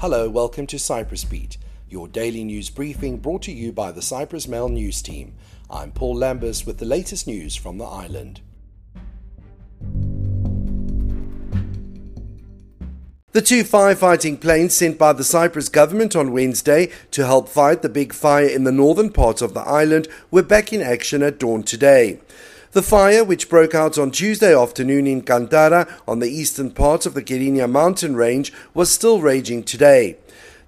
Hello, welcome to Cyprus Beat, your daily news briefing brought to you by the Cyprus Mail News Team. I'm Paul Lambus with the latest news from the island. The two firefighting planes sent by the Cyprus government on Wednesday to help fight the big fire in the northern part of the island were back in action at dawn today. The fire, which broke out on Tuesday afternoon in Kantara on the eastern part of the Kyrenia mountain range, was still raging today.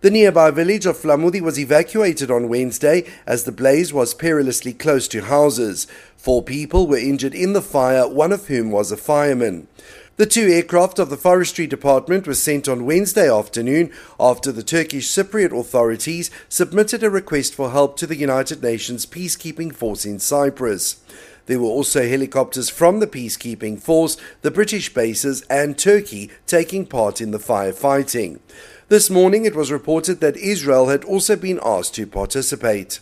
The nearby village of Flamudi was evacuated on Wednesday as the blaze was perilously close to houses. Four people were injured in the fire, one of whom was a fireman. The two aircraft of the Forestry Department were sent on Wednesday afternoon after the Turkish Cypriot authorities submitted a request for help to the United Nations peacekeeping force in Cyprus. There were also helicopters from the peacekeeping force, the British bases, and Turkey taking part in the firefighting. This morning it was reported that Israel had also been asked to participate.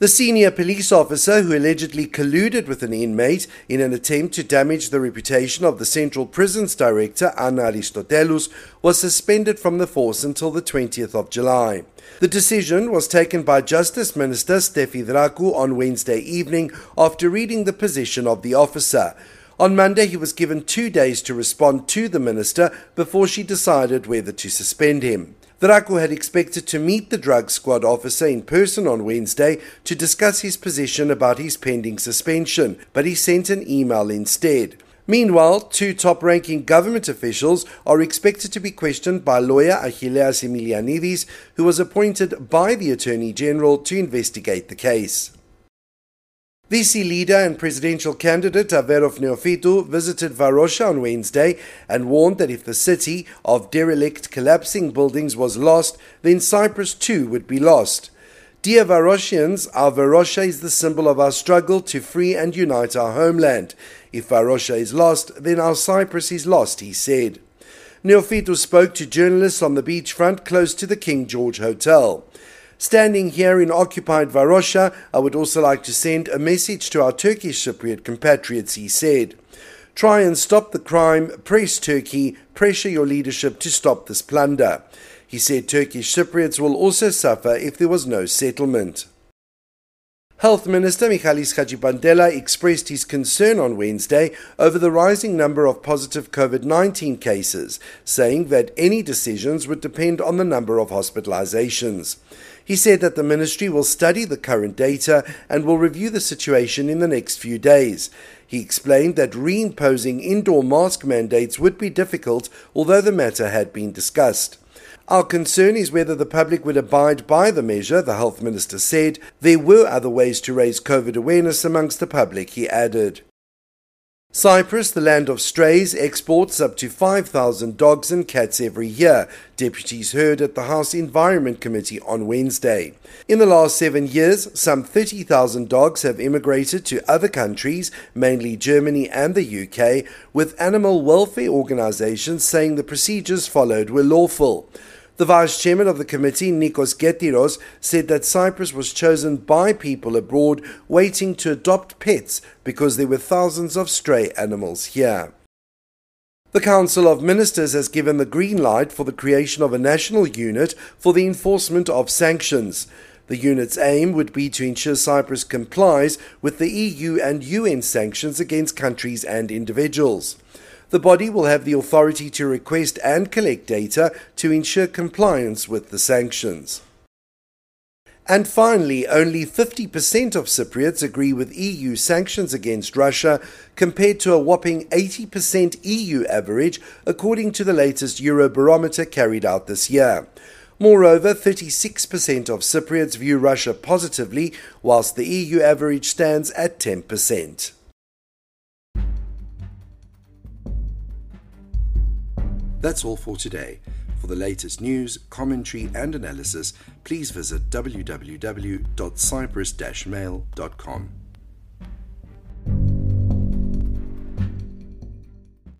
The senior police officer who allegedly colluded with an inmate in an attempt to damage the reputation of the Central Prisons Director, Anna Aristotelous, was suspended from the force until the 20th of July. The decision was taken by Justice Minister Stefi Drakou on Wednesday evening after reading the position of the officer. On Monday, he was given two days to respond to the minister before she decided whether to suspend him. Drakou had expected to meet the drug squad officer in person on Wednesday to discuss his position about his pending suspension, but he sent an email instead. Meanwhile, two top ranking government officials are expected to be questioned by lawyer Achilleas Emilianidis, who was appointed by the Attorney General to investigate the case. Disy leader and presidential candidate Averof Neophytou visited Varosha on Wednesday and warned that if the city of derelict collapsing buildings was lost, then Cyprus too would be lost. Dear Varoshians, our Varosha is the symbol of our struggle to free and unite our homeland. If Varosha is lost, then our Cyprus is lost, he said. Neophytou spoke to journalists on the beachfront close to the King George Hotel. Standing here in occupied Varosha, I would also like to send a message to our Turkish Cypriot compatriots, he said. Try and stop the crime, press Turkey, pressure your leadership to stop this plunder. He said Turkish Cypriots will also suffer if there was no settlement. Health Minister Michalis Hadjipantela expressed his concern on Wednesday over the rising number of positive COVID 19 cases, saying that any decisions would depend on the number of hospitalizations. He said that the ministry will study the current data and will review the situation in the next few days. He explained that reimposing indoor mask mandates would be difficult, although the matter had been discussed. Our concern is whether the public would abide by the measure, the health minister said. There were other ways to raise COVID awareness amongst the public, he added. Cyprus, the land of strays, exports up to 5,000 dogs and cats every year, deputies heard at the House Environment Committee on Wednesday. In the last seven years, some 30,000 dogs have immigrated to other countries, mainly Germany and the UK, with animal welfare organizations saying the procedures followed were lawful. The vice chairman of the committee, Nikos Kettiros, said that Cyprus was chosen by people abroad waiting to adopt pets because there were thousands of stray animals here. The Council of Ministers has given the green light for the creation of a national unit for the enforcement of sanctions. The unit's aim would be to ensure Cyprus complies with the EU and UN sanctions against countries and individuals. The body will have the authority to request and collect data to ensure compliance with the sanctions. And finally, only 50% of Cypriots agree with EU sanctions against Russia, compared to a whopping 80% EU average, according to the latest Eurobarometer carried out this year. Moreover, 36% of Cypriots view Russia positively, whilst the EU average stands at 10%. That's all for today. For the latest news, commentary, and analysis, please visit www.cyprus-mail.com.